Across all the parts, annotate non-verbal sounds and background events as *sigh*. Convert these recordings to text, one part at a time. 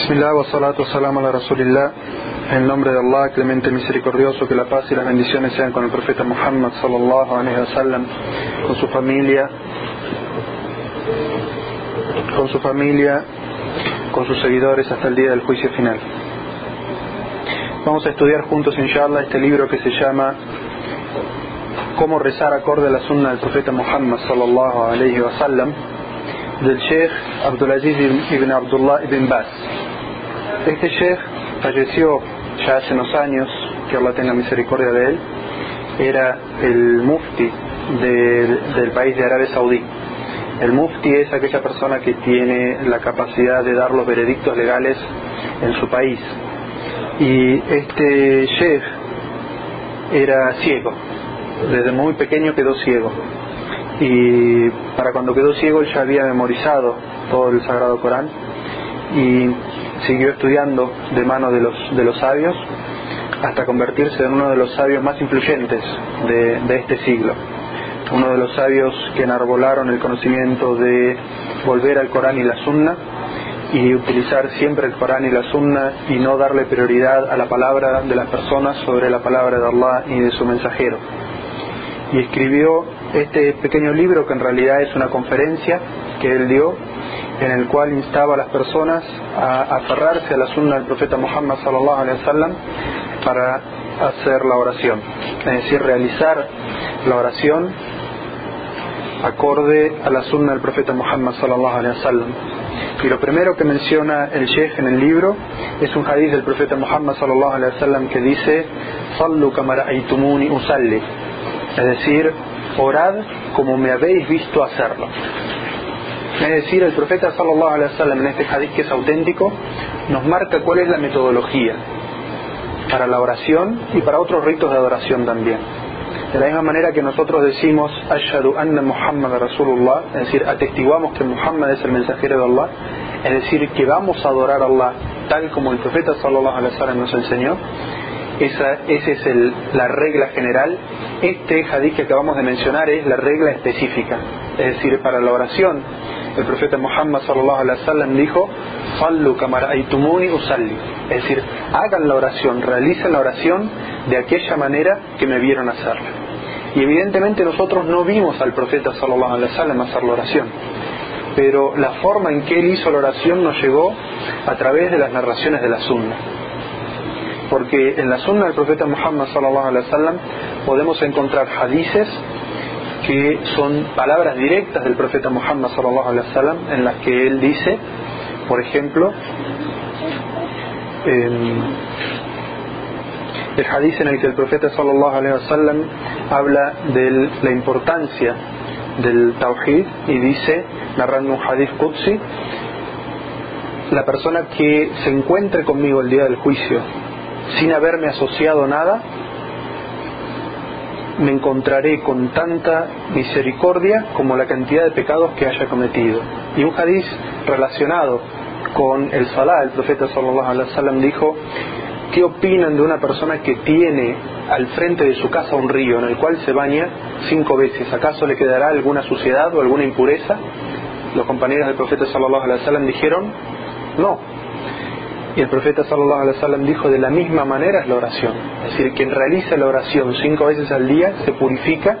Bismillah wa salatu salam ala Rasulillah. En nombre de Allah, clemente misericordioso, que la paz y las bendiciones sean con el profeta Muhammad sallallahu alaihi wasallam, con su familia, con su familia, con sus seguidores hasta el día del juicio final. Vamos a estudiar juntos, inshallah, este libro que se llama Cómo rezar acorde a la sunna del profeta Muhammad sallallahu alaihi wasallam del Sheikh Abdulaziz ibn Abdullah ibn Baz. Este Sheikh falleció ya hace unos años, que Allah tenga misericordia de él, era el mufti del, del país de Arabia Saudí. El mufti es aquella persona que tiene la capacidad de dar los veredictos legales en su país. Y este Sheikh era ciego, desde muy pequeño quedó ciego y para cuando quedó ciego él ya había memorizado todo el Sagrado Corán y siguió estudiando de mano de los, de los sabios hasta convertirse en uno de los sabios más influyentes de, de este siglo. Uno de los sabios que enarbolaron el conocimiento de volver al Corán y la Sunna y utilizar siempre el Corán y la Sunna y no darle prioridad a la palabra de las personas sobre la palabra de Allah y de su mensajero. Y escribió este pequeño libro que en realidad es una conferencia que él dio en el cual instaba a las personas a aferrarse a la sunna del profeta Muhammad sallallahu alaihi wasallam para hacer la oración, es decir, realizar la oración acorde a la sunna del profeta Muhammad sallallahu alaihi wasallam. Y lo primero que menciona el Sheikh en el libro es un hadith del profeta Muhammad sallallahu alaihi wasallam que dice: "Sallu usalli", es decir, orad como me habéis visto hacerlo. Es decir, el profeta sallallahu alaihi wasallam en este hadith que es auténtico nos marca cuál es la metodología para la oración y para otros ritos de adoración también. De la misma manera que nosotros decimos Ashadu anna Muhammad Rasulullah, es decir, atestiguamos que Muhammad es el mensajero de Allah, es decir, que vamos a adorar a Allah tal como el profeta sallallahu alaihi wasallam nos enseñó, esa, esa es la regla general. Este hadith que acabamos de mencionar es la regla específica. Es decir, para la oración, el profeta Muhammad sallallahu alaihi wasallam dijo, "Sallu usalli", es decir, hagan la oración, realicen la oración de aquella manera que me vieron hacerla. Y evidentemente nosotros no vimos al profeta sallallahu alaihi wasallam hacer la oración, pero la forma en que él hizo la oración nos llegó a través de las narraciones de la sunna. Porque en la sunna del profeta Muhammad sallallahu alaihi wasallam podemos encontrar hadices que son palabras directas del profeta Muhammad sallallahu alaihi wasallam en las que él dice, por ejemplo, el hadith en el que el profeta sallallahu alaihi wasallam habla de la importancia del tawhid y dice, narrando un hadith qudsi, la persona que se encuentre conmigo el día del juicio sin haberme asociado nada, me encontraré con tanta misericordia como la cantidad de pecados que haya cometido. Y un hadiz relacionado con el Salah, el profeta sallallahu alaihi wasallam dijo, ¿qué opinan de una persona que tiene al frente de su casa un río en el cual se baña cinco veces? ¿Acaso le quedará alguna suciedad o alguna impureza? Los compañeros del profeta sallallahu alaihi wasallam dijeron, no, el profeta sallallahu alaihi wasallam dijo de la misma manera es la oración. Es decir, quien realiza la oración cinco veces al día se purifica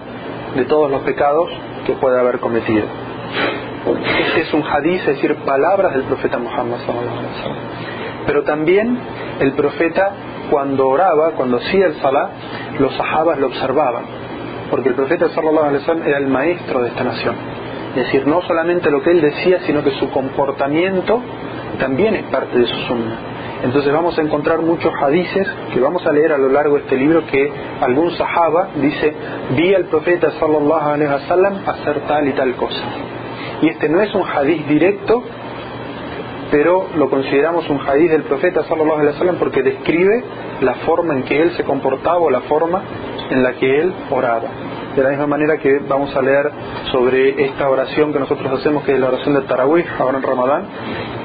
de todos los pecados que puede haber cometido. Este es un hadith, es decir, palabras del profeta Muhammad alaihi. Pero también el profeta cuando oraba, cuando hacía el salah, los sahabas lo observaban. Porque el profeta sallallahu alaihi wasallam era el maestro de esta nación. Es decir, no solamente lo que él decía, sino que su comportamiento también es parte de su sunna. Entonces vamos a encontrar muchos hadices que vamos a leer a lo largo de este libro que algún sahaba dice, vi al profeta sallallahu alaihi wasallam hacer tal y tal cosa. Y este no es un hadiz directo, pero lo consideramos un hadiz del profeta sallallahu alaihi wasallam porque describe la forma en que él se comportaba o la forma en la que él oraba. De la misma manera que vamos a leer sobre esta oración que nosotros hacemos, que es la oración de Tarawih, ahora en Ramadán,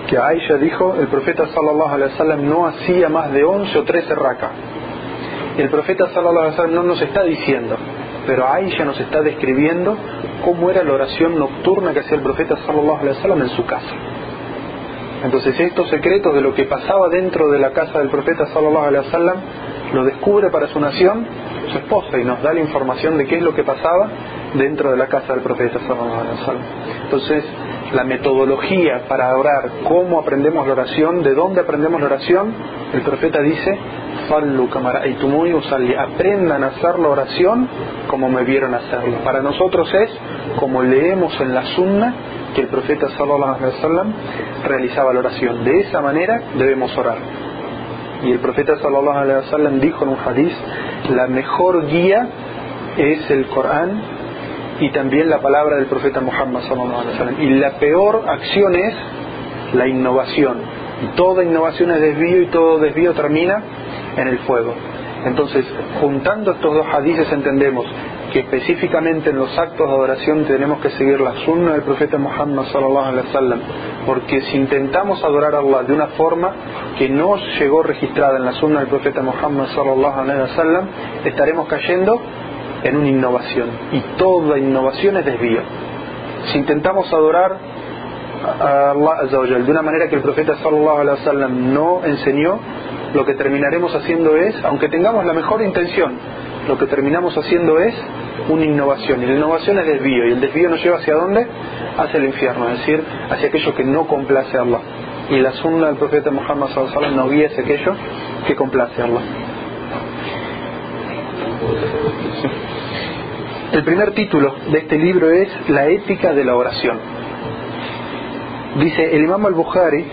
que Aisha dijo, el profeta sallallahu alaihi wasallam no hacía más de 11 o 13 raka. El profeta sallallahu alaihi wasallam no nos está diciendo, pero Aisha nos está describiendo cómo era la oración nocturna que hacía el profeta sallallahu alaihi wasallam en su casa. Entonces estos secretos de lo que pasaba dentro de la casa del profeta sallallahu alaihi wasallam lo descubre para su nación su esposa y nos da la información de qué es lo que pasaba dentro de la casa del profeta sallallahu. Entonces la metodología para orar, cómo aprendemos la oración, de dónde aprendemos la oración, el profeta dice, aprendan a hacer la oración como me vieron hacerlo. Para nosotros es como leemos en la sunna que el profeta sallallahu alaihi realizaba la oración. De esa manera debemos orar. Y el profeta sallallahu alaihi wasallam dijo en un hadith, la mejor guía es el Corán y también la palabra del profeta Muhammad sallallahu alaihi wasallam. Y la peor acción es la innovación. Toda innovación es desvío y todo desvío termina en el fuego. Entonces, juntando estos dos hadices entendemos que específicamente en los actos de adoración tenemos que seguir la sunna del profeta Muhammad sallallahu alaihi wasallam, porque si intentamos adorar a Allah de una forma que no llegó registrada en la sunna del profeta Muhammad sallallahu alaihi estaremos cayendo en una innovación y toda innovación es desvío. Si intentamos adorar a Allah de una manera que el profeta sallallahu alaihi wasallam no enseñó, lo que terminaremos haciendo es, aunque tengamos la mejor intención, lo que terminamos haciendo es una innovación. Y la innovación es desvío, y el desvío nos lleva hacia dónde? Hacia el infierno, es decir, hacia aquello que no complace a Allah. Y la sunna del profeta Muhammad sallallahu no guía hacia aquello que complace a Allah. El primer título de este libro es La ética de la oración. Dice, el imam al-Bukhari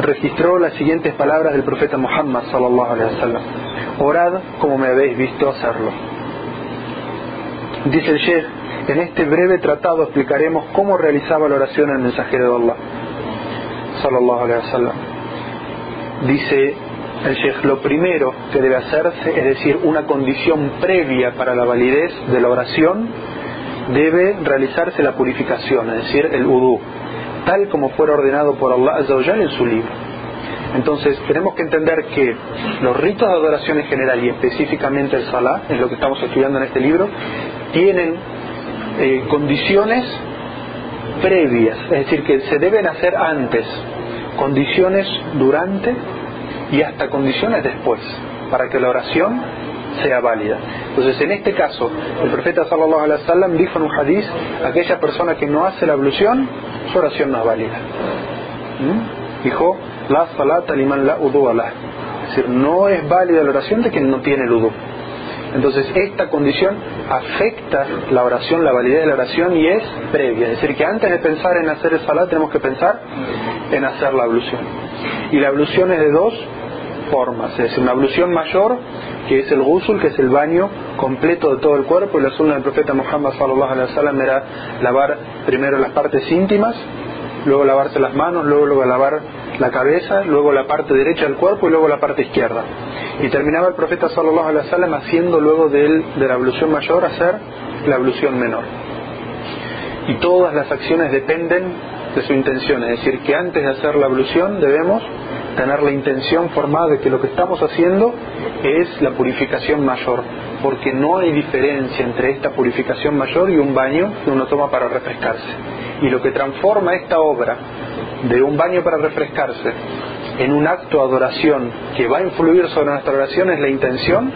registró las siguientes palabras del profeta Muhammad sallallahu alaihi wasallam. Orad como me habéis visto hacerlo. Dice el Sheikh, en este breve tratado explicaremos cómo realizaba la oración el mensajero de Allah sallallahu alaihi wasallam. Dice el Sheikh, lo primero que debe hacerse, es decir, una condición previa para la validez de la oración, debe realizarse la purificación, es decir, el udú tal como fuera ordenado por Allah en su libro. Entonces tenemos que entender que los ritos de adoración en general y específicamente el Salah, en lo que estamos estudiando en este libro, tienen eh, condiciones previas, es decir, que se deben hacer antes, condiciones durante y hasta condiciones después, para que la oración sea válida. Entonces, en este caso, el profeta sallallahu alaihi wasallam dijo en un hadith, aquella persona que no hace la ablución, su oración no es válida. ¿Mm? Dijo, la salata liman la udu Es decir, no es válida la oración de quien no tiene el udu. Entonces, esta condición afecta la oración, la validez de la oración y es previa. Es decir, que antes de pensar en hacer el salat, tenemos que pensar en hacer la ablución. Y la ablución es de dos formas. Es una ablución mayor que es el ghusl, que es el baño completo de todo el cuerpo, y la sunna del profeta Muhammad sallallahu alaihi wasallam era lavar primero las partes íntimas, luego lavarse las manos, luego, luego lavar la cabeza, luego la parte derecha del cuerpo y luego la parte izquierda. Y terminaba el profeta sallallahu alaihi wasallam haciendo luego de, de la ablución mayor hacer la ablución menor. Y todas las acciones dependen de su intención, es decir, que antes de hacer la ablución debemos tener la intención formada de que lo que estamos haciendo es la purificación mayor, porque no hay diferencia entre esta purificación mayor y un baño que uno toma para refrescarse. Y lo que transforma esta obra de un baño para refrescarse en un acto de adoración que va a influir sobre nuestra oración es la intención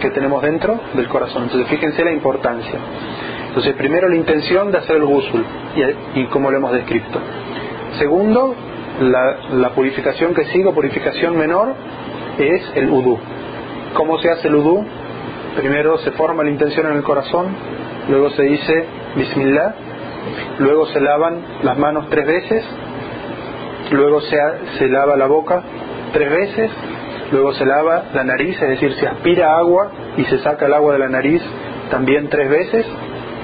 que tenemos dentro del corazón. Entonces fíjense la importancia. Entonces primero la intención de hacer el gusul y, y como lo hemos descrito. Segundo, la, purificación que sigue, purificación menor, es el udú. ¿Cómo se hace el udú? Primero se forma la intención en el corazón, luego se dice Bismillah, luego se lavan las manos tres veces, luego se, lava la boca tres veces, luego se lava la nariz, es decir, se aspira agua y se saca el agua de la nariz también tres veces,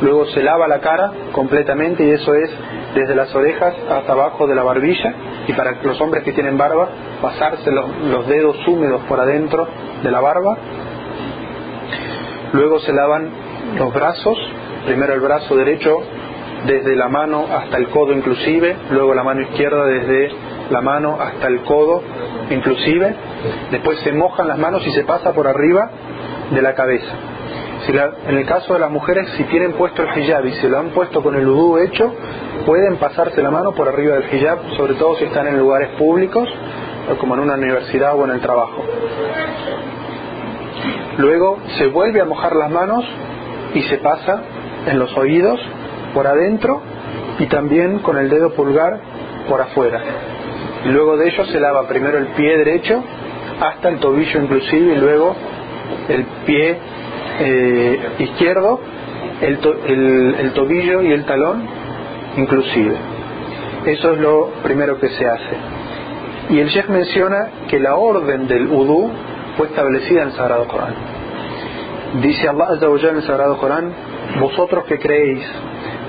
luego se lava la cara completamente y eso es desde las orejas hasta abajo de la barbilla y para los hombres que tienen barba pasarse los, dedos húmedos por adentro de la barba. Luego se lavan los brazos, primero el brazo derecho desde la mano hasta el codo inclusive, luego la mano izquierda desde la mano hasta el codo inclusive, después se mojan las manos y se pasa por arriba de la cabeza. En el caso de las mujeres, si tienen puesto el hijab y se lo han puesto con el udú hecho, pueden pasarse la mano por arriba del hijab, sobre todo si están en lugares públicos, como en una universidad o en el trabajo. Luego se vuelve a mojar las manos y se pasa en los oídos, por adentro y también con el dedo pulgar por afuera. Luego de ello se lava primero el pie derecho hasta el tobillo inclusive y luego el pie eh, izquierdo, el, tobillo y el talón inclusive. Eso es lo primero que se hace. Y el Sheikh menciona que la orden del udú fue establecida en el Sagrado Corán. Dice Allah en el Sagrado Corán, vosotros que creéis,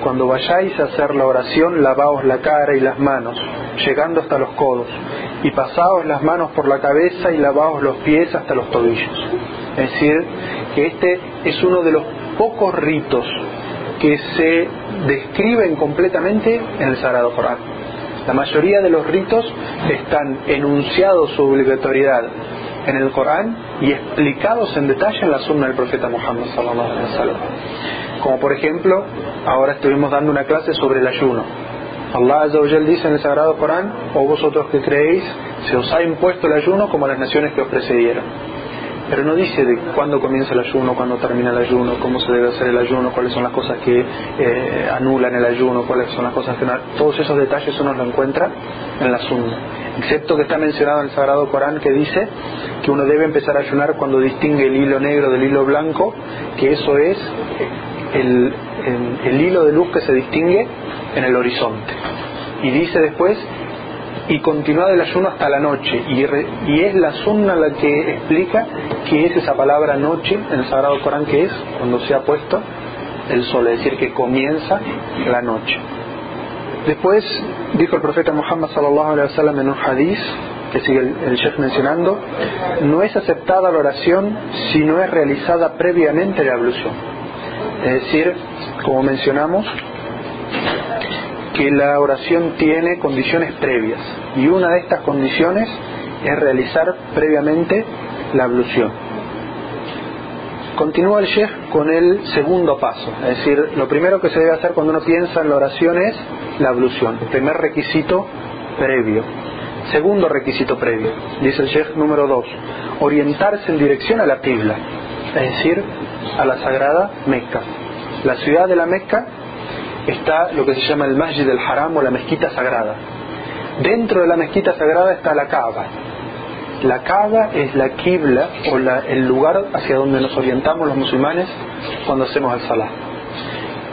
cuando vayáis a hacer la oración, lavaos la cara y las manos, llegando hasta los codos, y pasaos las manos por la cabeza y lavaos los pies hasta los tobillos. Es decir, que este es uno de los pocos ritos que se describen completamente en el Sagrado Corán. La mayoría de los ritos están enunciados su obligatoriedad en el Corán y explicados en detalle en la sunna del profeta Muhammad sallallahu alaihi wasallam. Como por ejemplo, ahora estuvimos dando una clase sobre el ayuno. Allah Azza dice en el Sagrado Corán, o vosotros que creéis, se os ha impuesto el ayuno como las naciones que os precedieron. Pero no dice de cuándo comienza el ayuno, cuándo termina el ayuno, cómo se debe hacer el ayuno, cuáles son las cosas que eh, anulan el ayuno, cuáles son las cosas que no. Todos esos detalles uno los encuentra en la sunna. Excepto que está mencionado en el Sagrado Corán que dice que uno debe empezar a ayunar cuando distingue el hilo negro del hilo blanco, que eso es el, el hilo de luz que se distingue en el horizonte. Y dice después y continuar el ayuno hasta la noche. Y, y, es la sunna la que explica qué es esa palabra noche en el Sagrado Corán, que es cuando se ha puesto el sol, es decir, que comienza la noche. Después dijo el profeta Muhammad sallallahu alaihi wasallam en un hadith que sigue el, el Sheikh mencionando, no es aceptada la oración si no es realizada previamente la ablución. Es decir, como mencionamos, que la oración tiene condiciones previas y una de estas condiciones es realizar previamente la ablución. Continúa el Sheikh con el segundo paso, es decir, lo primero que se debe hacer cuando uno piensa en la oración es la ablución, primer requisito previo. Segundo requisito previo, dice el Sheikh número dos, orientarse en dirección a la Qibla, es decir, a la sagrada Mecca. La ciudad de la Mecca está lo que se llama el Masjid del Haram o la mezquita sagrada. Dentro de la mezquita sagrada está la Kaaba. La Kaaba es la Qibla o el lugar hacia donde nos orientamos los musulmanes cuando hacemos el Salah.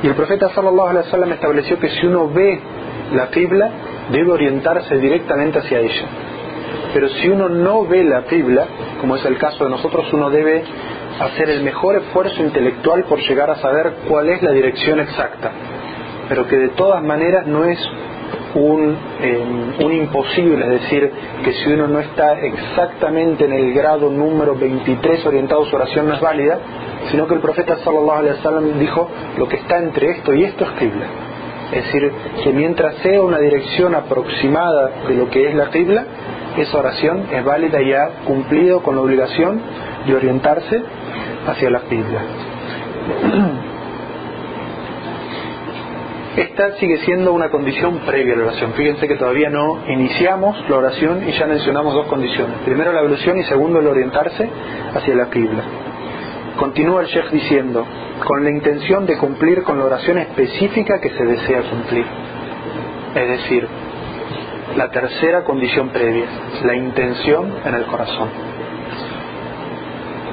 Y el profeta sallallahu alaihi wasallam estableció que si uno ve la Qibla debe orientarse directamente hacia ella. Pero si uno no ve la Qibla, como es el caso de nosotros, uno debe hacer el mejor esfuerzo intelectual por llegar a saber cuál es la dirección exacta pero que de todas maneras no es un, eh, un, imposible, es decir, que si uno no está exactamente en el grado número 23 orientado su oración no es válida, sino que el profeta sallallahu alaihi wasallam dijo lo que está entre esto y esto es qibla. Es decir, que mientras sea una dirección aproximada de lo que es la qibla, esa oración es válida y ha cumplido con la obligación de orientarse hacia la qibla. *clears throat* Esta sigue siendo una condición previa a la oración. Fíjense que todavía no iniciamos la oración y ya mencionamos dos condiciones. Primero la evolución y segundo el orientarse hacia la Qibla. Continúa el Sheikh diciendo, con la intención de cumplir con la oración específica que se desea cumplir. Es decir, la tercera condición previa, la intención en el corazón.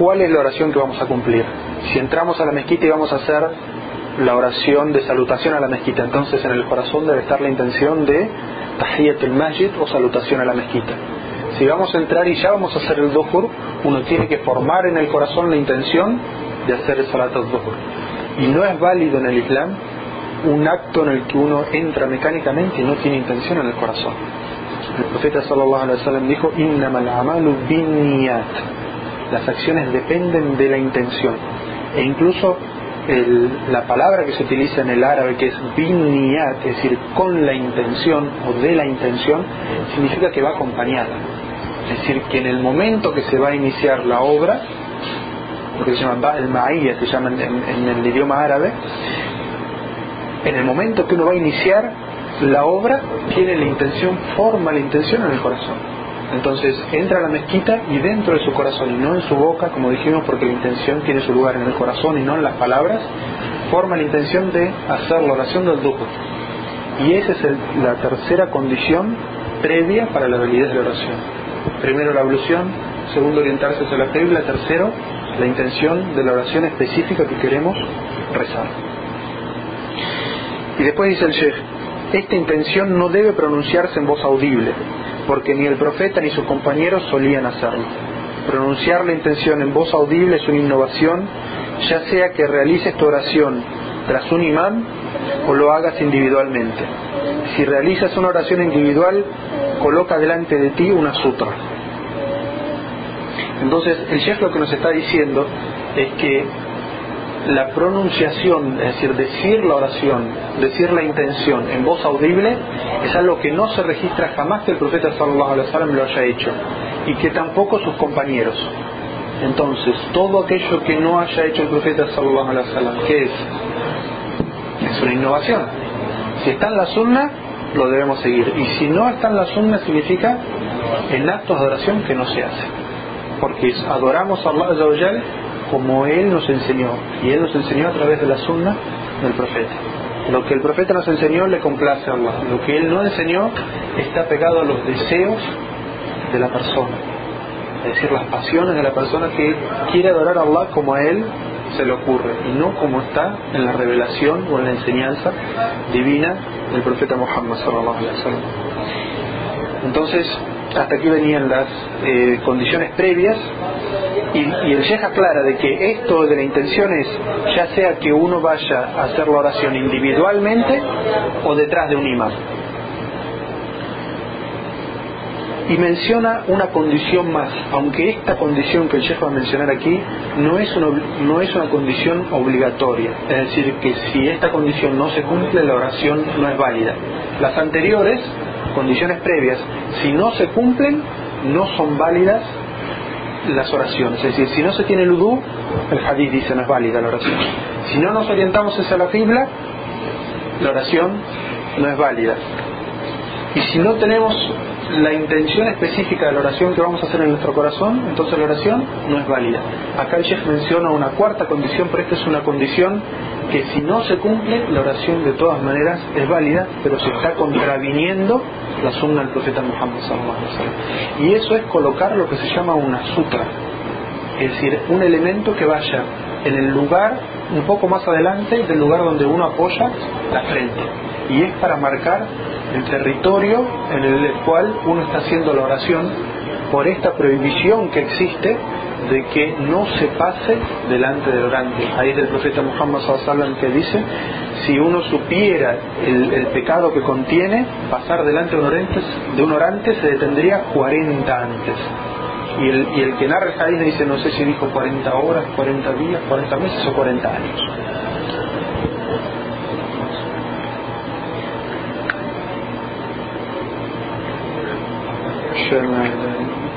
¿Cuál es la oración que vamos a cumplir? Si entramos a la mezquita y vamos a hacer la oración de salutación a la mezquita. Entonces en el corazón debe estar la intención de Tahiyatul Masjid o salutación a la mezquita. Si vamos a entrar y ya vamos a hacer el Dhuhr, uno tiene que formar en el corazón la intención de hacer el Salat al-Dhuhr. Y no es válido en el Islam un acto en el que uno entra mecánicamente y no tiene intención en el corazón. El profeta sallallahu alaihi wasallam dijo: "Innamal amalu binniyat." Las acciones dependen de la intención. E incluso la palabra que se utiliza en el árabe, que es biniyat, es decir, con la intención o de la intención, significa que va acompañada. Es decir, que en el momento que se va a iniciar la obra, lo que se llama el Ma'iyya, se llama en, el idioma árabe, en el momento que uno va a iniciar la obra, tiene la intención, forma la intención en el corazón. Entonces entra a la mezquita y dentro de su corazón y no en su boca, como dijimos, porque la intención tiene su lugar en el corazón y no en las palabras, forma la intención de hacer la oración del dujo. Y esa es la tercera condición previa para la validez de la oración. Primero la ablución, segundo orientarse hacia la la tercero la intención de la oración específica que queremos rezar. Y después dice el Sheikh, esta intención no debe pronunciarse en voz audible, porque ni el profeta ni sus compañeros solían hacerlo. Pronunciar la intención en voz audible es una innovación, ya sea que realices tu oración tras un imán o lo hagas individualmente. Si realizas una oración individual, coloca delante de ti una sutra. Entonces, el chef lo que nos está diciendo es que la pronunciación, es decir, decir la oración, decir la intención en voz audible, es algo que no se registra jamás que el profeta sallallahu alaihi lo haya hecho y que tampoco sus compañeros. Entonces, todo aquello que no haya hecho el profeta sallallahu alaihi ¿qué es? Es una innovación. Si está en la sunna, lo debemos seguir. Y si no está en la sunna, significa en actos de oración que no se hace. Porque adoramos a Allah como Él nos enseñó. Y Él nos enseñó a través de la sunna del profeta. Lo que el profeta nos enseñó le complace a Allah. Lo que Él no enseñó está pegado a los deseos de la persona. Es decir, las pasiones de la persona que quiere adorar a Allah como a Él se le ocurre y no como está en la revelación o en la enseñanza divina del profeta Muhammad sallallahu alaihi wasallam. Entonces, hasta aquí venían las eh, condiciones previas y, el Sheikh aclara de que esto de la intención es ya sea que uno vaya a hacer la oración individualmente o detrás de un imán. Y menciona una condición más, aunque esta condición que el Sheikh va a mencionar aquí no es, no es una condición obligatoria, es decir, que si esta condición no se cumple, la oración no es válida. Las anteriores, condiciones previas, si no se cumplen, no son válidas las oraciones. Es decir, si no se tiene el udú, el hadith dice no es válida la oración. Si no nos orientamos hacia la fibla, la oración no es válida. Y si no tenemos la intención específica de la oración que vamos a hacer en nuestro corazón, entonces la oración no es válida. Acá el chef menciona una cuarta condición, pero esta es una condición que si no se cumple, la oración de todas maneras es válida, pero se está contraviniendo la sunna del profeta Muhammad Y eso es colocar lo que se llama una sutra, es decir, un elemento que vaya en el lugar un poco más adelante del lugar donde uno apoya la frente. Y es para marcar el territorio en el cual uno está haciendo la oración por esta prohibición que existe de que no se pase delante del orante. Ahí es el profeta Muhammad sallallahu que dice, si uno supiera el, pecado que contiene, pasar delante de un, orante, de se detendría 40 antes. Y el, y el que narra el hadith dice, no sé si dijo 40 horas, 40 días, 40 meses o 40 años. Sure,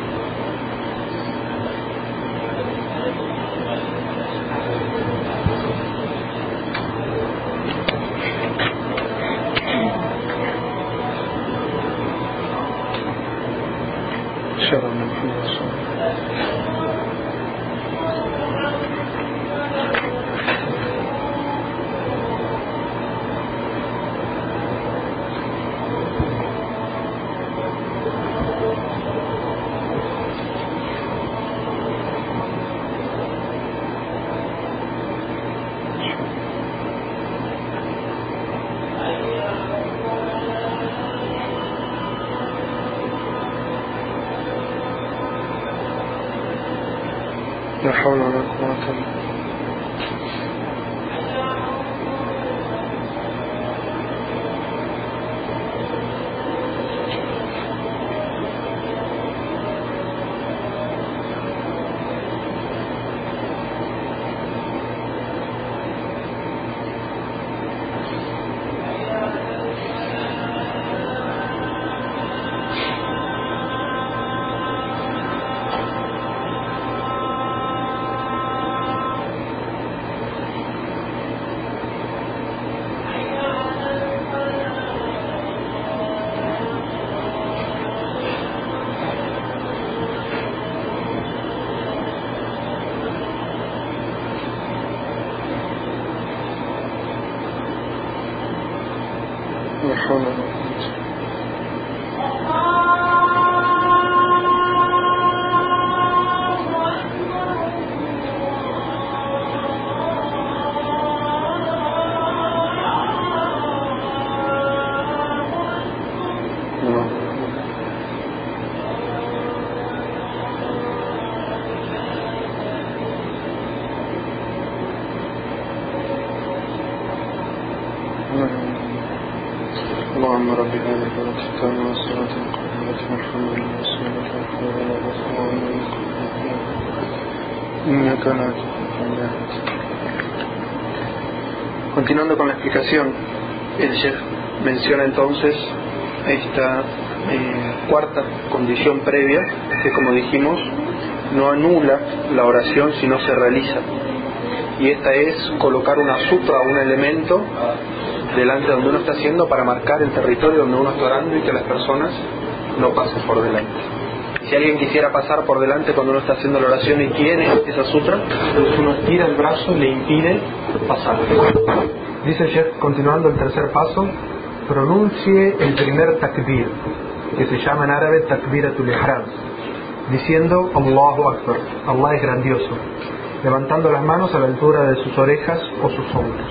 Continuando con la explicación, el Sheikh menciona entonces esta eh, cuarta condición previa, que como dijimos, no anula la oración sino se realiza. Y esta es colocar una sutra, un elemento delante de donde uno está haciendo para marcar el territorio donde uno está orando y que las personas no pasen por delante. Si alguien quisiera pasar por delante cuando uno está haciendo la oración y tiene esa sutra, entonces uno estira el brazo y le impide pasar. Dice el chef, continuando el tercer paso, pronuncie el primer takbir, que se llama en árabe takbiratul ihram, diciendo Allahu Akbar, Allah es grandioso, levantando las manos a la altura de sus orejas o sus hombros.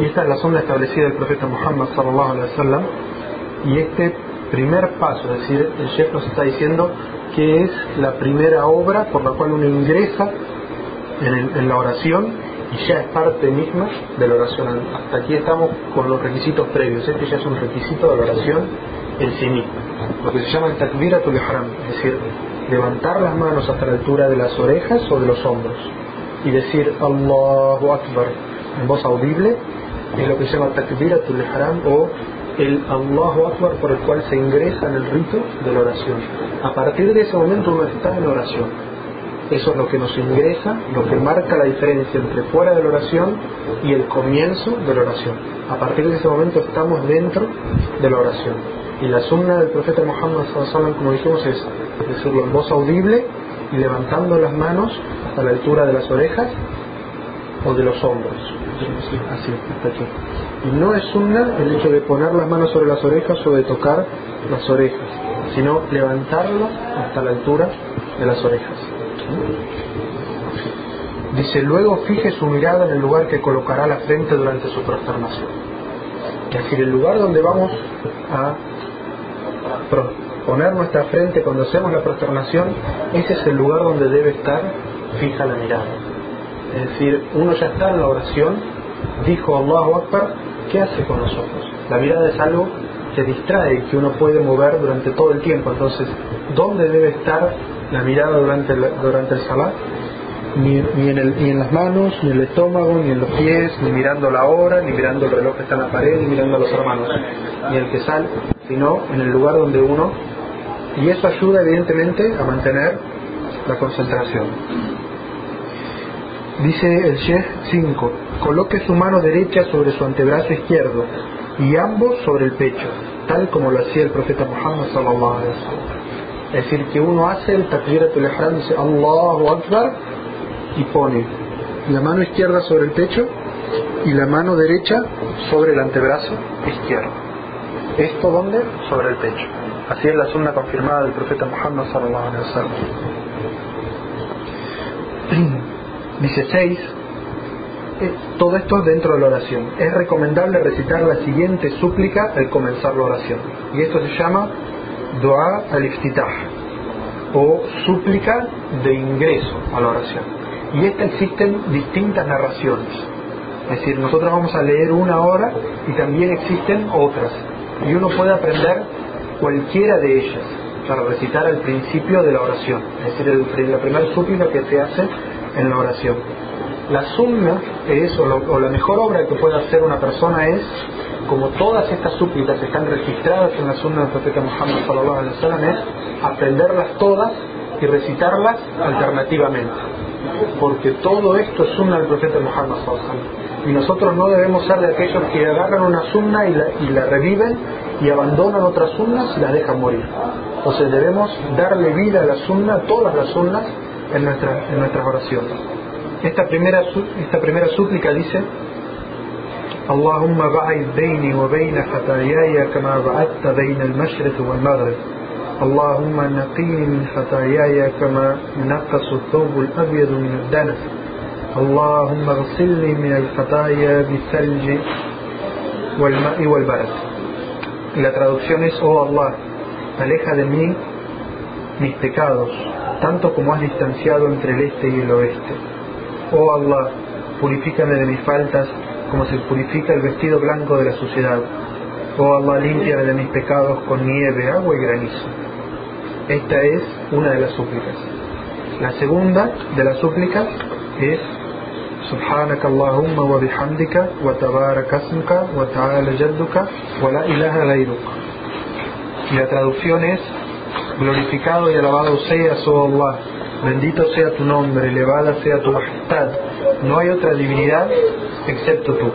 Y esta es la zona establecida del profeta Muhammad sallallahu alaihi wasallam. Y este primer paso, es decir, el chef nos está diciendo que es la primera obra por la cual uno ingresa en, la oración ya es parte misma de la oración. Hasta aquí estamos con los requisitos previos. Este ya es un requisito de la oración en sí mismo. Lo que se llama el takbiratul ihram, es decir, levantar las manos hasta la altura de las orejas o de los hombros y decir Allahu Akbar en voz audible es lo que se llama takbiratul haram o el Allahu Akbar por el cual se ingresa en el rito de la oración. A partir de ese momento uno está en oración. Eso es lo que nos ingresa, lo que marca la diferencia entre fuera de la oración y el comienzo de la oración. A partir de ese momento estamos dentro de la oración. Y la sunna del profeta Muhammad como dijimos, es decirlo en voz audible y levantando las manos a la altura de las orejas o de los hombros así, Y no es sunna el hecho de poner las manos sobre las orejas o de tocar las orejas, sino levantarlo hasta la altura de las orejas. Dice, luego fije su mirada en el lugar que colocará la frente durante su prosternación. Es decir, el lugar donde vamos a poner nuestra frente cuando hacemos la prosternación, ese es el lugar donde debe estar fija la mirada. Es decir, uno ya está en la oración, dijo Allahu Akbar, ¿qué hace con los ojos? La mirada es algo que distrae, que uno puede mover durante todo el tiempo. Entonces, ¿dónde debe estar la mirada durante el, durante el salat? Ni, en ni en las manos, ni en el estómago, ni en los pies, ni mirando la hora, ni mirando el reloj que está en la pared, ni mirando a los hermanos, ni el que sale, sino en el lugar donde uno... Y eso ayuda evidentemente a mantener la concentración. Dice el Sheikh 5, coloque su mano derecha sobre su antebrazo izquierdo y ambos sobre el pecho, tal como lo hacía el profeta Muhammad. Es decir, que uno hace el takbiratul ihram, dice Allahu Akbar y pone la mano izquierda sobre el pecho y la mano derecha sobre el antebrazo izquierdo. ¿Esto dónde? Sobre el pecho. Así es la sunna confirmada del profeta Muhammad sallallahu alaihi wasallam. *clears throat* Dice 6, eh, todo esto dentro de la oración. Es recomendable recitar la siguiente súplica al comenzar la oración. Y esto se llama Dua al-Iftitah o súplica de ingreso a la oración. Y esta existen distintas narraciones. Es decir, nosotros vamos a leer una hora y también existen otras. Y uno puede aprender cualquiera de ellas para recitar al principio de la oración. Es decir, la primera súplica que se hace en la oración. La sunna es, o, la mejor obra que puede hacer una persona es, como todas estas súplicas están registradas en la sunna del profeta Muhammad sallallahu alaihi wasallam, es aprenderlas todas y recitarlas alternativamente. Porque todo esto es sunna del profeta Muhammad sallallahu alaihi wasallam. Y nosotros no debemos ser de aquellos que agarran una sunna y la, reviven y abandonan otras sunnas y las dejan morir. Sea, debemos darle vida a la sunna, todas las sunnas, en, nuestra, en nuestras oraciones. Esta primera, esta primera súplica dice, اللهم بعد بيني وبين خطاياي كما بعدت بين المشرق والمغرب. اللهم نقيني من خطاياي كما نقص الثوب الأبيض من الدنس. اللهم اغسلني من الخطايا بالثلج والماء والبرد. La traducción es, oh Allah, aleja de mí mis pecados, tanto como has distanciado entre el este y el oeste. Oh Allah, purifícame de mis faltas como se purifica el vestido blanco de la suciedad. Oh Allah, límpiame de mis pecados con nieve, agua y granizo. Esta es una de las súplicas. La segunda de las súplicas es سبحانك اللهم وبحمدك وتبارك اسمك وتعالى جدك ولا إله غيرك. Y la traducción es glorificado y alabado seas, oh Allah, bendito sea tu nombre, elevada sea tu majestad, no hay otra divinidad excepto tú.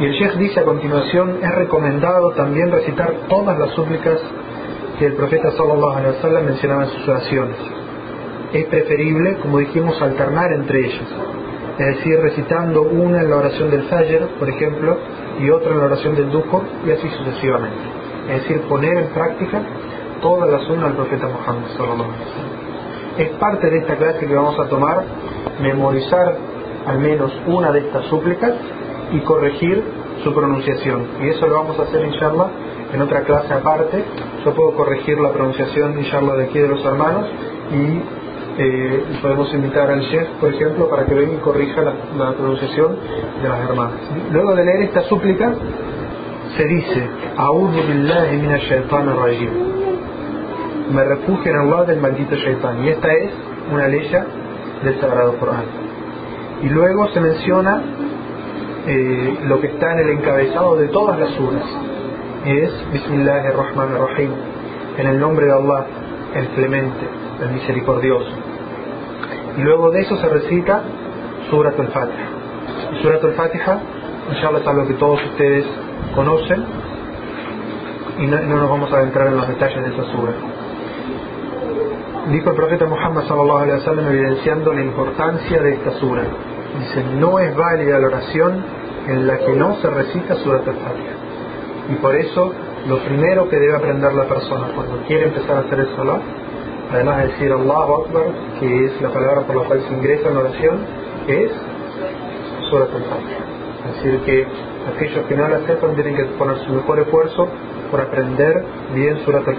Y el Sheikh dice a continuación, es recomendado también recitar todas las súplicas que el profeta sallallahu alaihi wasallam mencionaba en sus oraciones. Es preferible, como dijimos, alternar entre ellas. Es decir, recitando una en la oración del Fajr, por ejemplo, y otra en la oración del Dujo, y así sucesivamente. Es decir, poner en práctica todas las sunas del profeta Muhammad sallallahu alaihi wasallam. Es parte de esta clase que vamos a tomar memorizar al menos una de estas súplicas y corregir su pronunciación. Y eso lo vamos a hacer, inshallah, en otra clase aparte. Yo puedo corregir la pronunciación, inshallah, de aquí de los hermanos y eh, podemos invitar al chef, por ejemplo, para que venga y corrija la, pronunciación de las hermanas. Luego de leer esta súplica, se dice, Me refugio en Allah del maldito shaitan. Y esta es una ley del Sagrado Corán. Y luego se menciona eh, lo que está en el encabezado de todas las suras. Es Bismillahirrahmanirrahim. En el nombre de Allah, el clemente, el misericordioso. Y luego de eso se recita Surat al-Fatiha. Surat al-Fatiha, inshallah es algo que todos ustedes conocen y no, nos vamos a entrar en los detalles de esa sura. Dijo el profeta Muhammad sallallahu alaihi wasallam evidenciando la importancia de esta sura. Dice, no es válida la oración en la que no se recita Surat al-Fatiha. Y por eso lo primero que debe aprender la persona cuando quiere empezar a hacer el salat además de decir Allahu Akbar, que es la palabra por la cual se ingresa en la oración, es Surat al Es decir, que aquellos que no la sepan tienen que poner su mejor esfuerzo por aprender bien Surat al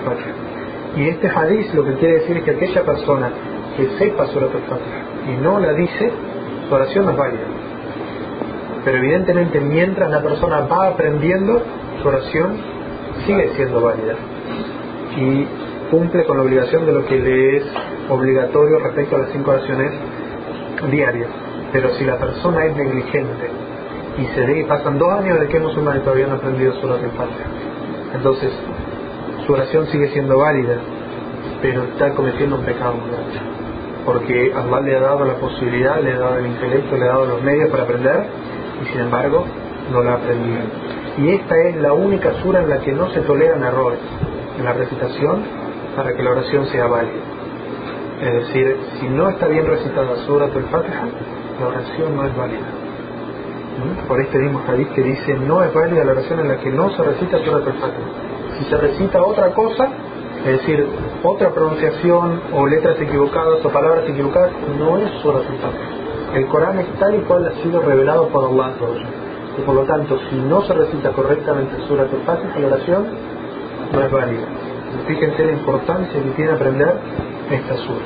Y este hadith lo que quiere decir es que aquella persona que sepa Surat al y no la dice, su oración no es válida. Pero evidentemente mientras la persona va aprendiendo, su oración sigue siendo válida. Y cumple con la obligación de lo que le es obligatorio respecto a las cinco oraciones diarias. Pero si la persona es negligente y se ve, pasan dos años de que musulmán todavía no ha aprendido su oración entonces su oración sigue siendo válida, pero está cometiendo un pecado porque Allah le ha dado la posibilidad, le ha dado el intelecto, le ha dado los medios para aprender y sin embargo no la ha aprendido. Y esta es la única sura en la que no se toleran errores en la recitación para que la oración sea válida. Es decir, si no está bien recitada Surat al-Fatiha, la oración no es válida. ¿Mm? Por este mismo hadith que dice, no es válida la oración en la que no se recita Surat al-Fatiha. Si se recita otra cosa, es decir, otra pronunciación o letras equivocadas o palabras equivocadas, no es Surat al-Fatiha. El Corán es tal y cual ha sido revelado por Allah. Y por lo tanto, si no se recita correctamente Surat al-Fatiha, la oración no es válida. Fíjense la importancia que tiene aprender esta sura.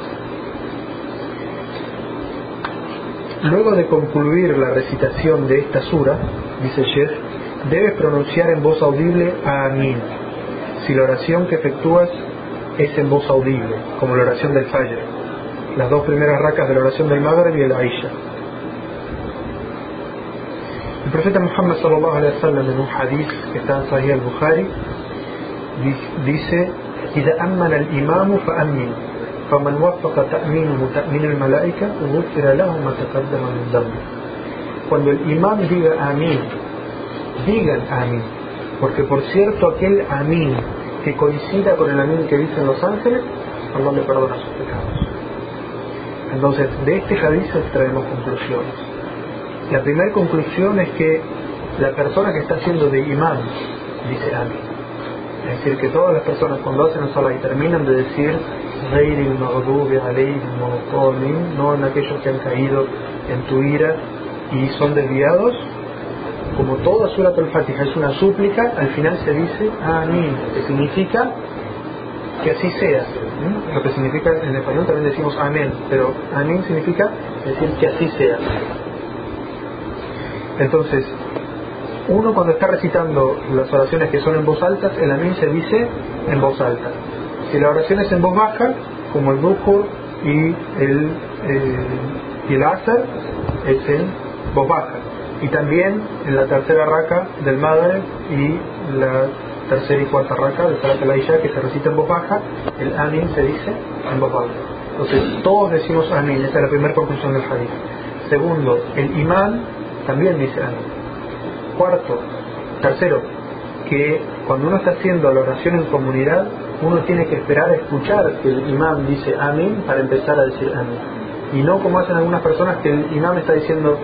Luego de concluir la recitación de esta sura, dice Sheikh, debes pronunciar en voz audible Amin, si la oración que efectúas es en voz audible, como la oración del Fajr, las dos primeras racas de la oración del Maghreb y el Aisha. El profeta Muhammad sallallahu alaihi wasallam en un hadith que está en Sahih al-Bukhari dice: "Idha amana al-imam fa'ammin, faman waffaqa ta'minuhu ta'min al-mala'ika, ghufira lahu ma taqaddama. Cuando el imam diga amén, digan amén porque por cierto aquel amén que coincida con el amén que dicen los ángeles Allah le perdona sus pecados entonces de este hadith extraemos conclusiones la primera conclusión es que la persona que está haciendo de imán dice amén. Es decir, que todas las personas cuando hacen salah y terminan de decir no en aquellos que han caído en tu ira y son desviados, como toda Surat al-Fatiha es una súplica, al final se dice Amén, que significa que así sea. Lo que significa en español también decimos Amén, pero Amén significa decir que así sea. Entonces, uno cuando está recitando las oraciones que son en voz alta, el Amén se dice en voz alta. Si la oración es en voz baja, como el Duhur y el, eh, y el es en voz baja y también en la tercera raca del madre y la tercera y cuarta raca del Salat la Isha que se recita en voz baja, el Amin se dice en voz alta. Entonces todos decimos Amin, esa es la primera conclusión del hadith. Segundo, el imán también dice Amin. Cuarto, tercero, que cuando uno está haciendo la oración en comunidad, uno tiene que esperar a escuchar que el imán dice Amin para empezar a decir Amin y no como hacen algunas personas que el imán está diciendo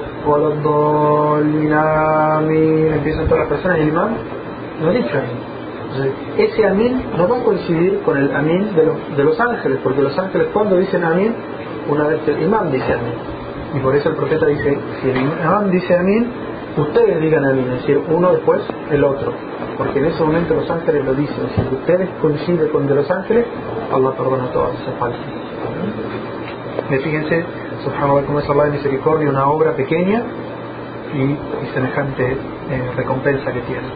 empiezan todas las personas y el imán no dicho amén. ese amén no va a coincidir con el amén de los, de los ángeles, porque los ángeles cuando dicen amén, una vez el imán dice amén. Y por eso el profeta dice, si el imán dice amén, ustedes digan amén, es decir, uno después el otro. Porque en ese momento los ángeles lo dicen, si ustedes coinciden con de los ángeles, Allah perdona todas esas faltas. Fíjense, subhanallah, como es Allah de misericordia, una obra pequeña y, semejante eh, recompensa que tiene.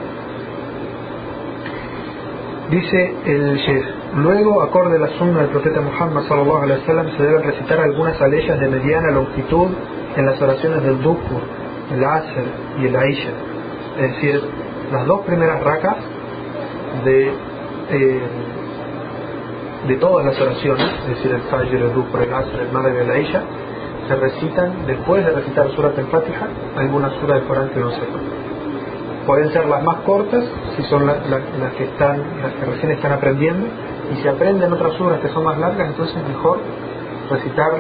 Dice el Sheikh, luego, acorde a la sunna del profeta Muhammad sallallahu alaihi wasallam, se deben recitar algunas aleyas de mediana longitud en las oraciones del Dukhur, el Asr y el Aisha. Es decir, las dos primeras racas de eh, de todas las oraciones, es decir, el Fajr, el Dhuhr, el Asr, el Maghrib y la Isha, se recitan después de recitar Surat al-Fatiha, alguna sura del Corán que no sepan. Pueden ser las más cortas, si son las que están, las que recién están aprendiendo, y si aprenden otras suras que son más largas, entonces es mejor recitar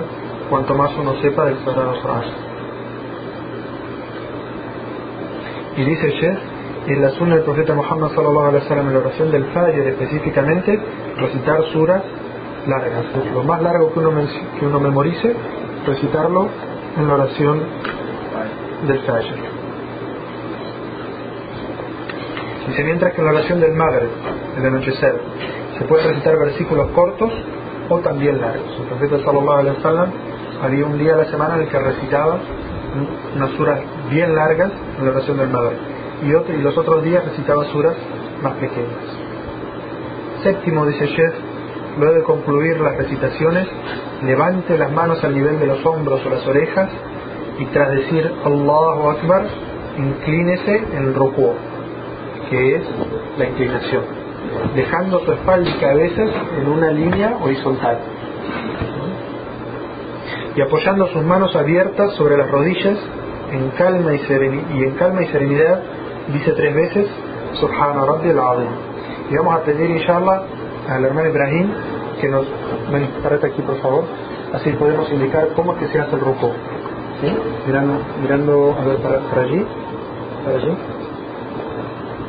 cuanto más uno sepa del Sagrado Corán. Y dice Sheikh, en la sunna del profeta Muhammad sallallahu alaihi wasallam en la oración del Fajr específicamente recitar suras largas. Lo más largo que uno, que uno memorice recitarlo en la oración del Fajr. Dice mientras que en la oración del Maghrib el anochecer se puede recitar versículos cortos o también largos. El profeta sallallahu alaihi wasallam había un día a la semana en el que recitaba unas suras bien largas en la oración del Maghrib y, los otros días recitaba suras más pequeñas. Séptimo, dice Sheikh, luego de concluir las recitaciones, levante las manos al nivel de los hombros o las orejas y tras decir Allahu Akbar, inclínese en ruku, que es la inclinación, dejando su espalda y cabeza en una línea horizontal y apoyando sus manos abiertas sobre las rodillas en calma y, y en calma y serenidad dice tres veces Subhana Rabbi al y vamos a pedir inshallah al hermano Ibrahim que nos ven, parate aquí por favor. Así podemos indicar cómo es que se hace el ruco ¿Sí? mirando, mirando a ver para, allí. Para allí.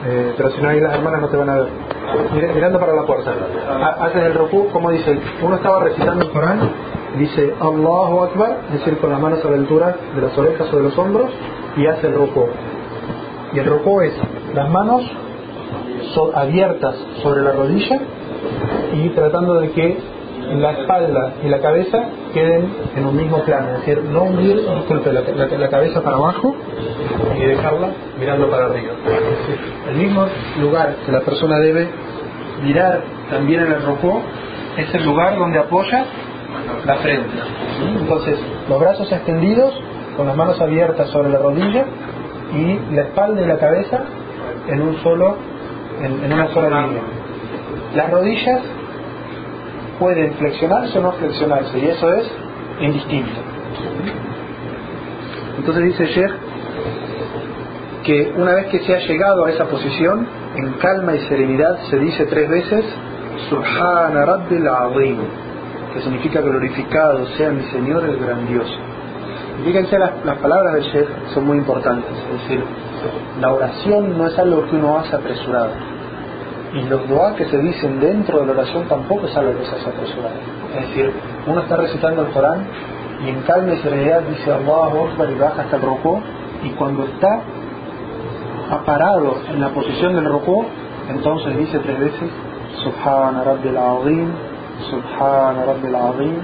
Eh, pero si no hay las hermanas no te van a ver. Mirando para la puerta. Haces el ruku como dice uno estaba recitando el Corán. Dice Allahu Akbar es decir con las manos a la altura de las orejas o de los hombros y hace el ruku y el rocó es las manos abiertas sobre la rodilla y tratando de que la espalda y la cabeza queden en un mismo plano, es decir, no hundir la, cabeza para abajo y dejarla mirando para arriba. el mismo lugar que la persona debe mirar también en el rocó es el lugar donde apoya la frente. Entonces, los brazos extendidos con las manos abiertas sobre la rodilla y la espalda y la cabeza en un solo en, una sola línea. Las rodillas pueden flexionarse o no flexionarse y eso es indistinto. Entonces dice Sheikh que una vez que se ha llegado a esa posición en calma y serenidad se dice tres veces Subhana Rabbil Azim que significa glorificado sea mi Señor el grandioso Fíjense, las, las palabras del Sheikh son muy importantes. Es decir, la oración no es algo que uno hace apresurado. Y los doa que se dicen dentro de la oración tampoco es algo que se hace apresurado. Es decir, uno está recitando el Corán y en calma y serenidad dice Allahu Akbar y baja hasta el rocó y cuando está parado en la posición del rocó entonces dice tres veces Subhana Rabbil Azim Subhana Rabbil Azim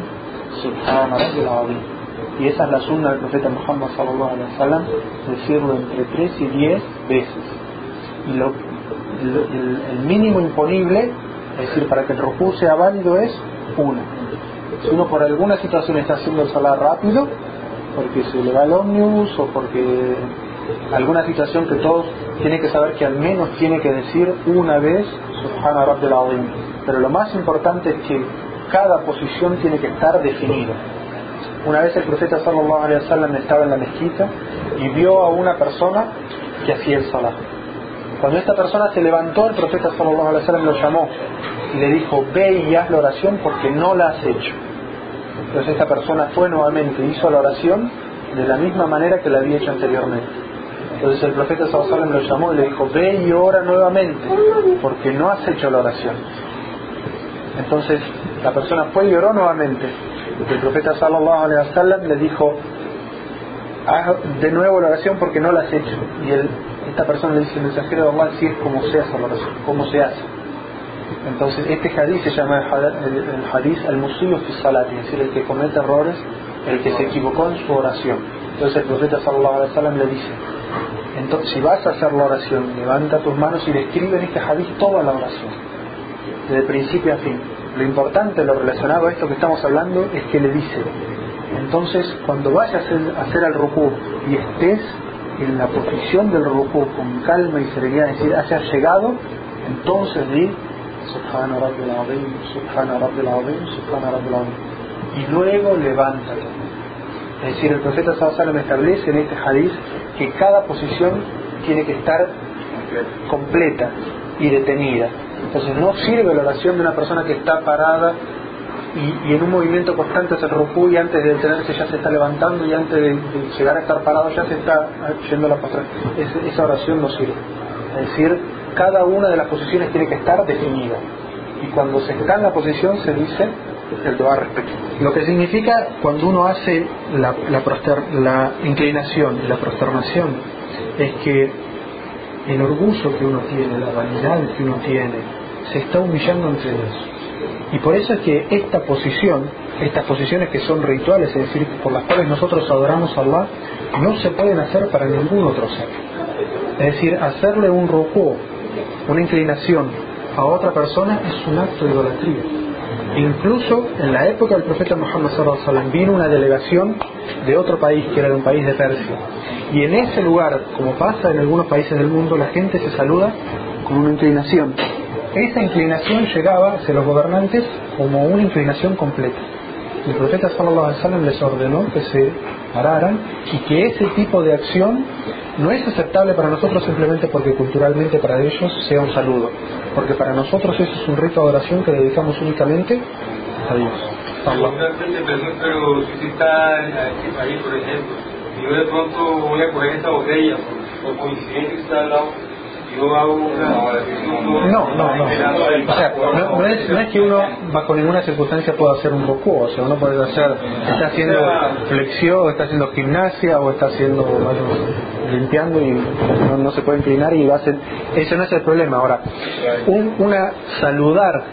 Subhana Rabbil Azim y esa es la sunna del profeta Muhammad sallallahu alaihi wasallam decirlo entre tres y diez veces y lo, el, mínimo imponible es decir para que el rocó sea válido es una si uno por alguna situación está haciendo el salar rápido porque se le va el ómnibus o porque alguna situación que todos tienen que saber que al menos tiene que decir una vez Subhana Rabbil Azim. Pero lo más importante es que cada posición tiene que estar definida. Una vez el profeta sallallahu alaihi wasallam estaba en la mezquita y vio a una persona que hacía el salah. Cuando esta persona se levantó, el profeta sallallahu alaihi wasallam lo llamó y le dijo, ve y haz la oración porque no la has hecho. Entonces esta persona fue nuevamente, hizo la oración de la misma manera que la había hecho anteriormente. Entonces el profeta Sallallahu lo llamó y le dijo, ve y ora nuevamente, porque no has hecho la oración. Entonces la persona fue y oró nuevamente. El profeta Sallallahu Alaihi Wasallam le dijo, haz de nuevo la oración porque no la has hecho. Y esta persona le dice, el mensajero de Allah, si es como se hace la oración, cómo se hace. Entonces este hadith se llama el hadith al-musilu fi salat, es decir, el que comete errores, el que se equivocó en su oración. Entonces el profeta sallallahu alaihi wasallam le dice, entonces si vas a hacer la oración, levanta tus manos y describe en este hadith toda la oración, desde principio a fin. Lo importante, lo relacionado a esto que estamos hablando, es que le dice, entonces cuando vayas a hacer el ruku y estés en la posición del ruku con calma y serenidad, es decir, hayas llegado, entonces di Subhana Rabbil Azim, Subhana Rabbil Azim, Subhana Rabbil Azim. Y luego levántate. Es decir, el profeta Sallallahu establece en este hadith que cada posición tiene que estar completa y detenida. Entonces no sirve la oración de una persona que está parada y, en un movimiento constante el rukú y antes de detenerse ya se está levantando y antes de, llegar a estar parado ya se está yendo a la postura. esa oración no sirve. Es decir, cada una de las posiciones tiene que estar definida. Y cuando se está en la posición se dice el doa respecto. Lo que significa cuando uno hace la, la, la inclinación, la prosternación, es que el orgullo que uno tiene, la vanidad que uno tiene, se está humillando entre Dios. Y por eso es que esta posición, estas posiciones que son rituales, es decir, por las cuales nosotros adoramos a Allah, no se pueden hacer para ningún otro ser. Es decir, hacerle un rocó una inclinación a otra persona es un acto de idolatría. Incluso en la época del profeta Muhammad sallallahu vino una delegación de otro país que era un país de Persia. Y en ese lugar, como pasa en algunos países del mundo, la gente se saluda con una inclinación. Esa inclinación llegaba hacia los gobernantes como una inclinación completa. El profeta sallallahu alaihi wasallam les ordenó que se pararan y que ese tipo de acción no es aceptable para nosotros simplemente porque culturalmente para ellos sea un saludo, porque para nosotros eso es un rito de oración que dedicamos únicamente a Dios. Yo de pronto voy a coger esta botella, coincidencia está al lado, no, no, no. O sea, no, es, que uno bajo ninguna circunstancia pueda hacer un poco, o sea, uno puede hacer, está haciendo flexión, está haciendo gimnasia, o está haciendo, limpiando y no, se puede inclinar y va a hacer, ese no es el problema. Ahora, un, una saludar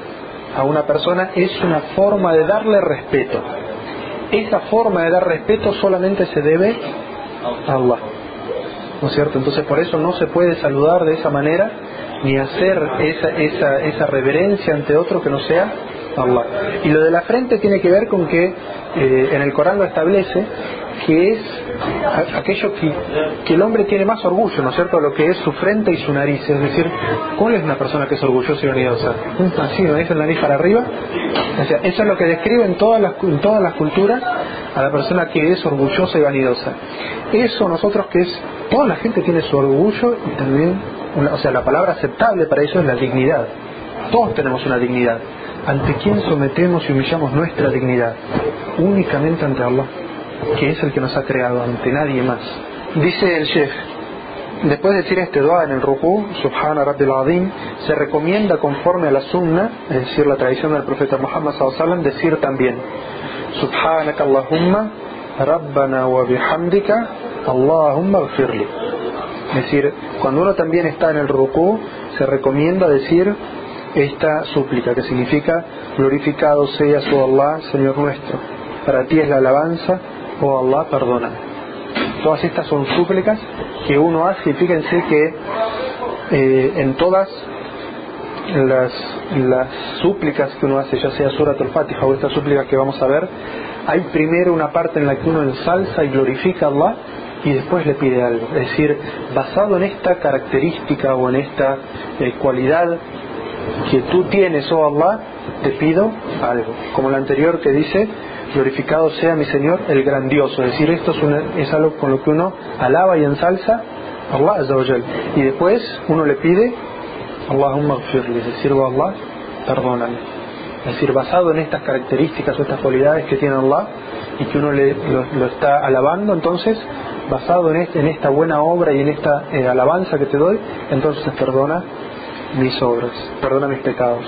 a una persona es una forma de darle respeto. Esa forma de dar respeto solamente se debe a Allah. ¿No es cierto? Entonces por eso no se puede saludar de esa manera ni hacer esa, esa, esa reverencia ante otro que no sea Allah. Y lo de la frente tiene que ver con que eh, en el Corán lo establece que es aquello que, que, el hombre tiene más orgullo, ¿no es cierto? Lo que es su frente y su nariz. Es decir, ¿cuál es una persona que es orgullosa y vanidosa? Así, ¿no es el nariz para arriba? O sea, eso es lo que describe en todas las, en todas las culturas a la persona que es orgullosa y vanidosa. Eso nosotros que es, toda la gente tiene su orgullo y también, o sea, la palabra aceptable para eso es la dignidad. Todos tenemos una dignidad. ¿Ante quién sometemos y humillamos nuestra dignidad? Únicamente ante Allah. Que es el que nos ha creado ante nadie más. Dice el chef, después de decir este dua en el ruku, Subhana Rabbil Azim, se recomienda conforme a la sunna, es decir, la tradición del profeta Muhammad sallallahu decir también, Subhanaka Allahumma Rabbana wa bihamdika Allahumma gfirli. Es decir, cuando uno también está en el ruku, se recomienda decir esta súplica, que significa glorificado sea su Allah, Señor nuestro. Para ti es la alabanza, oh Allah, perdona. Todas estas son súplicas que uno hace y fíjense que eh, en todas las, las súplicas que uno hace, ya sea Surat al-Fatiha o estas súplicas que vamos a ver, hay primero una parte en la que uno ensalza y glorifica a Allah y después le pide algo. Es decir, basado en esta característica o en esta eh, cualidad que tú tienes, oh Allah, te pido algo. Como la anterior que dice, glorificado sea mi Señor el grandioso. Es decir, esto es, algo con lo que uno alaba y ensalza a Allah Y después uno le pide, Allahumma gfirli, es decir, Allah, perdóname. Es decir, basado en estas características o estas cualidades que tiene Allah y que uno lo, está alabando, entonces, basado en, este, en esta buena obra y en esta eh, alabanza que te doy, entonces perdona mis obras, perdona mis pecados.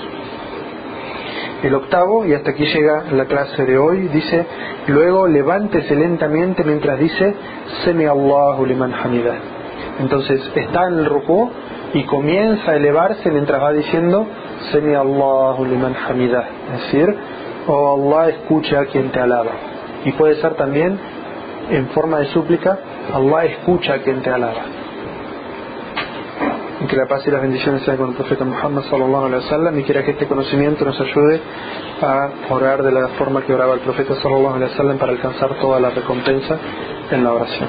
El octavo, y hasta aquí llega la clase de hoy, dice, luego levántese lentamente mientras dice, Semi Allahu liman hamidah. Entonces está en el ruku y comienza a elevarse mientras va diciendo, Semi Allahu liman hamidah. Es decir, oh Allah escucha a quien te alaba. Y puede ser también en forma de súplica, Allah escucha a quien te alaba que la paz y las bendiciones sean con el profeta Muhammad sallallahu alaihi wasallam y quiera que este conocimiento nos ayude a orar de la forma que oraba el profeta sallallahu alaihi wasallam para alcanzar toda la recompensa en la oración.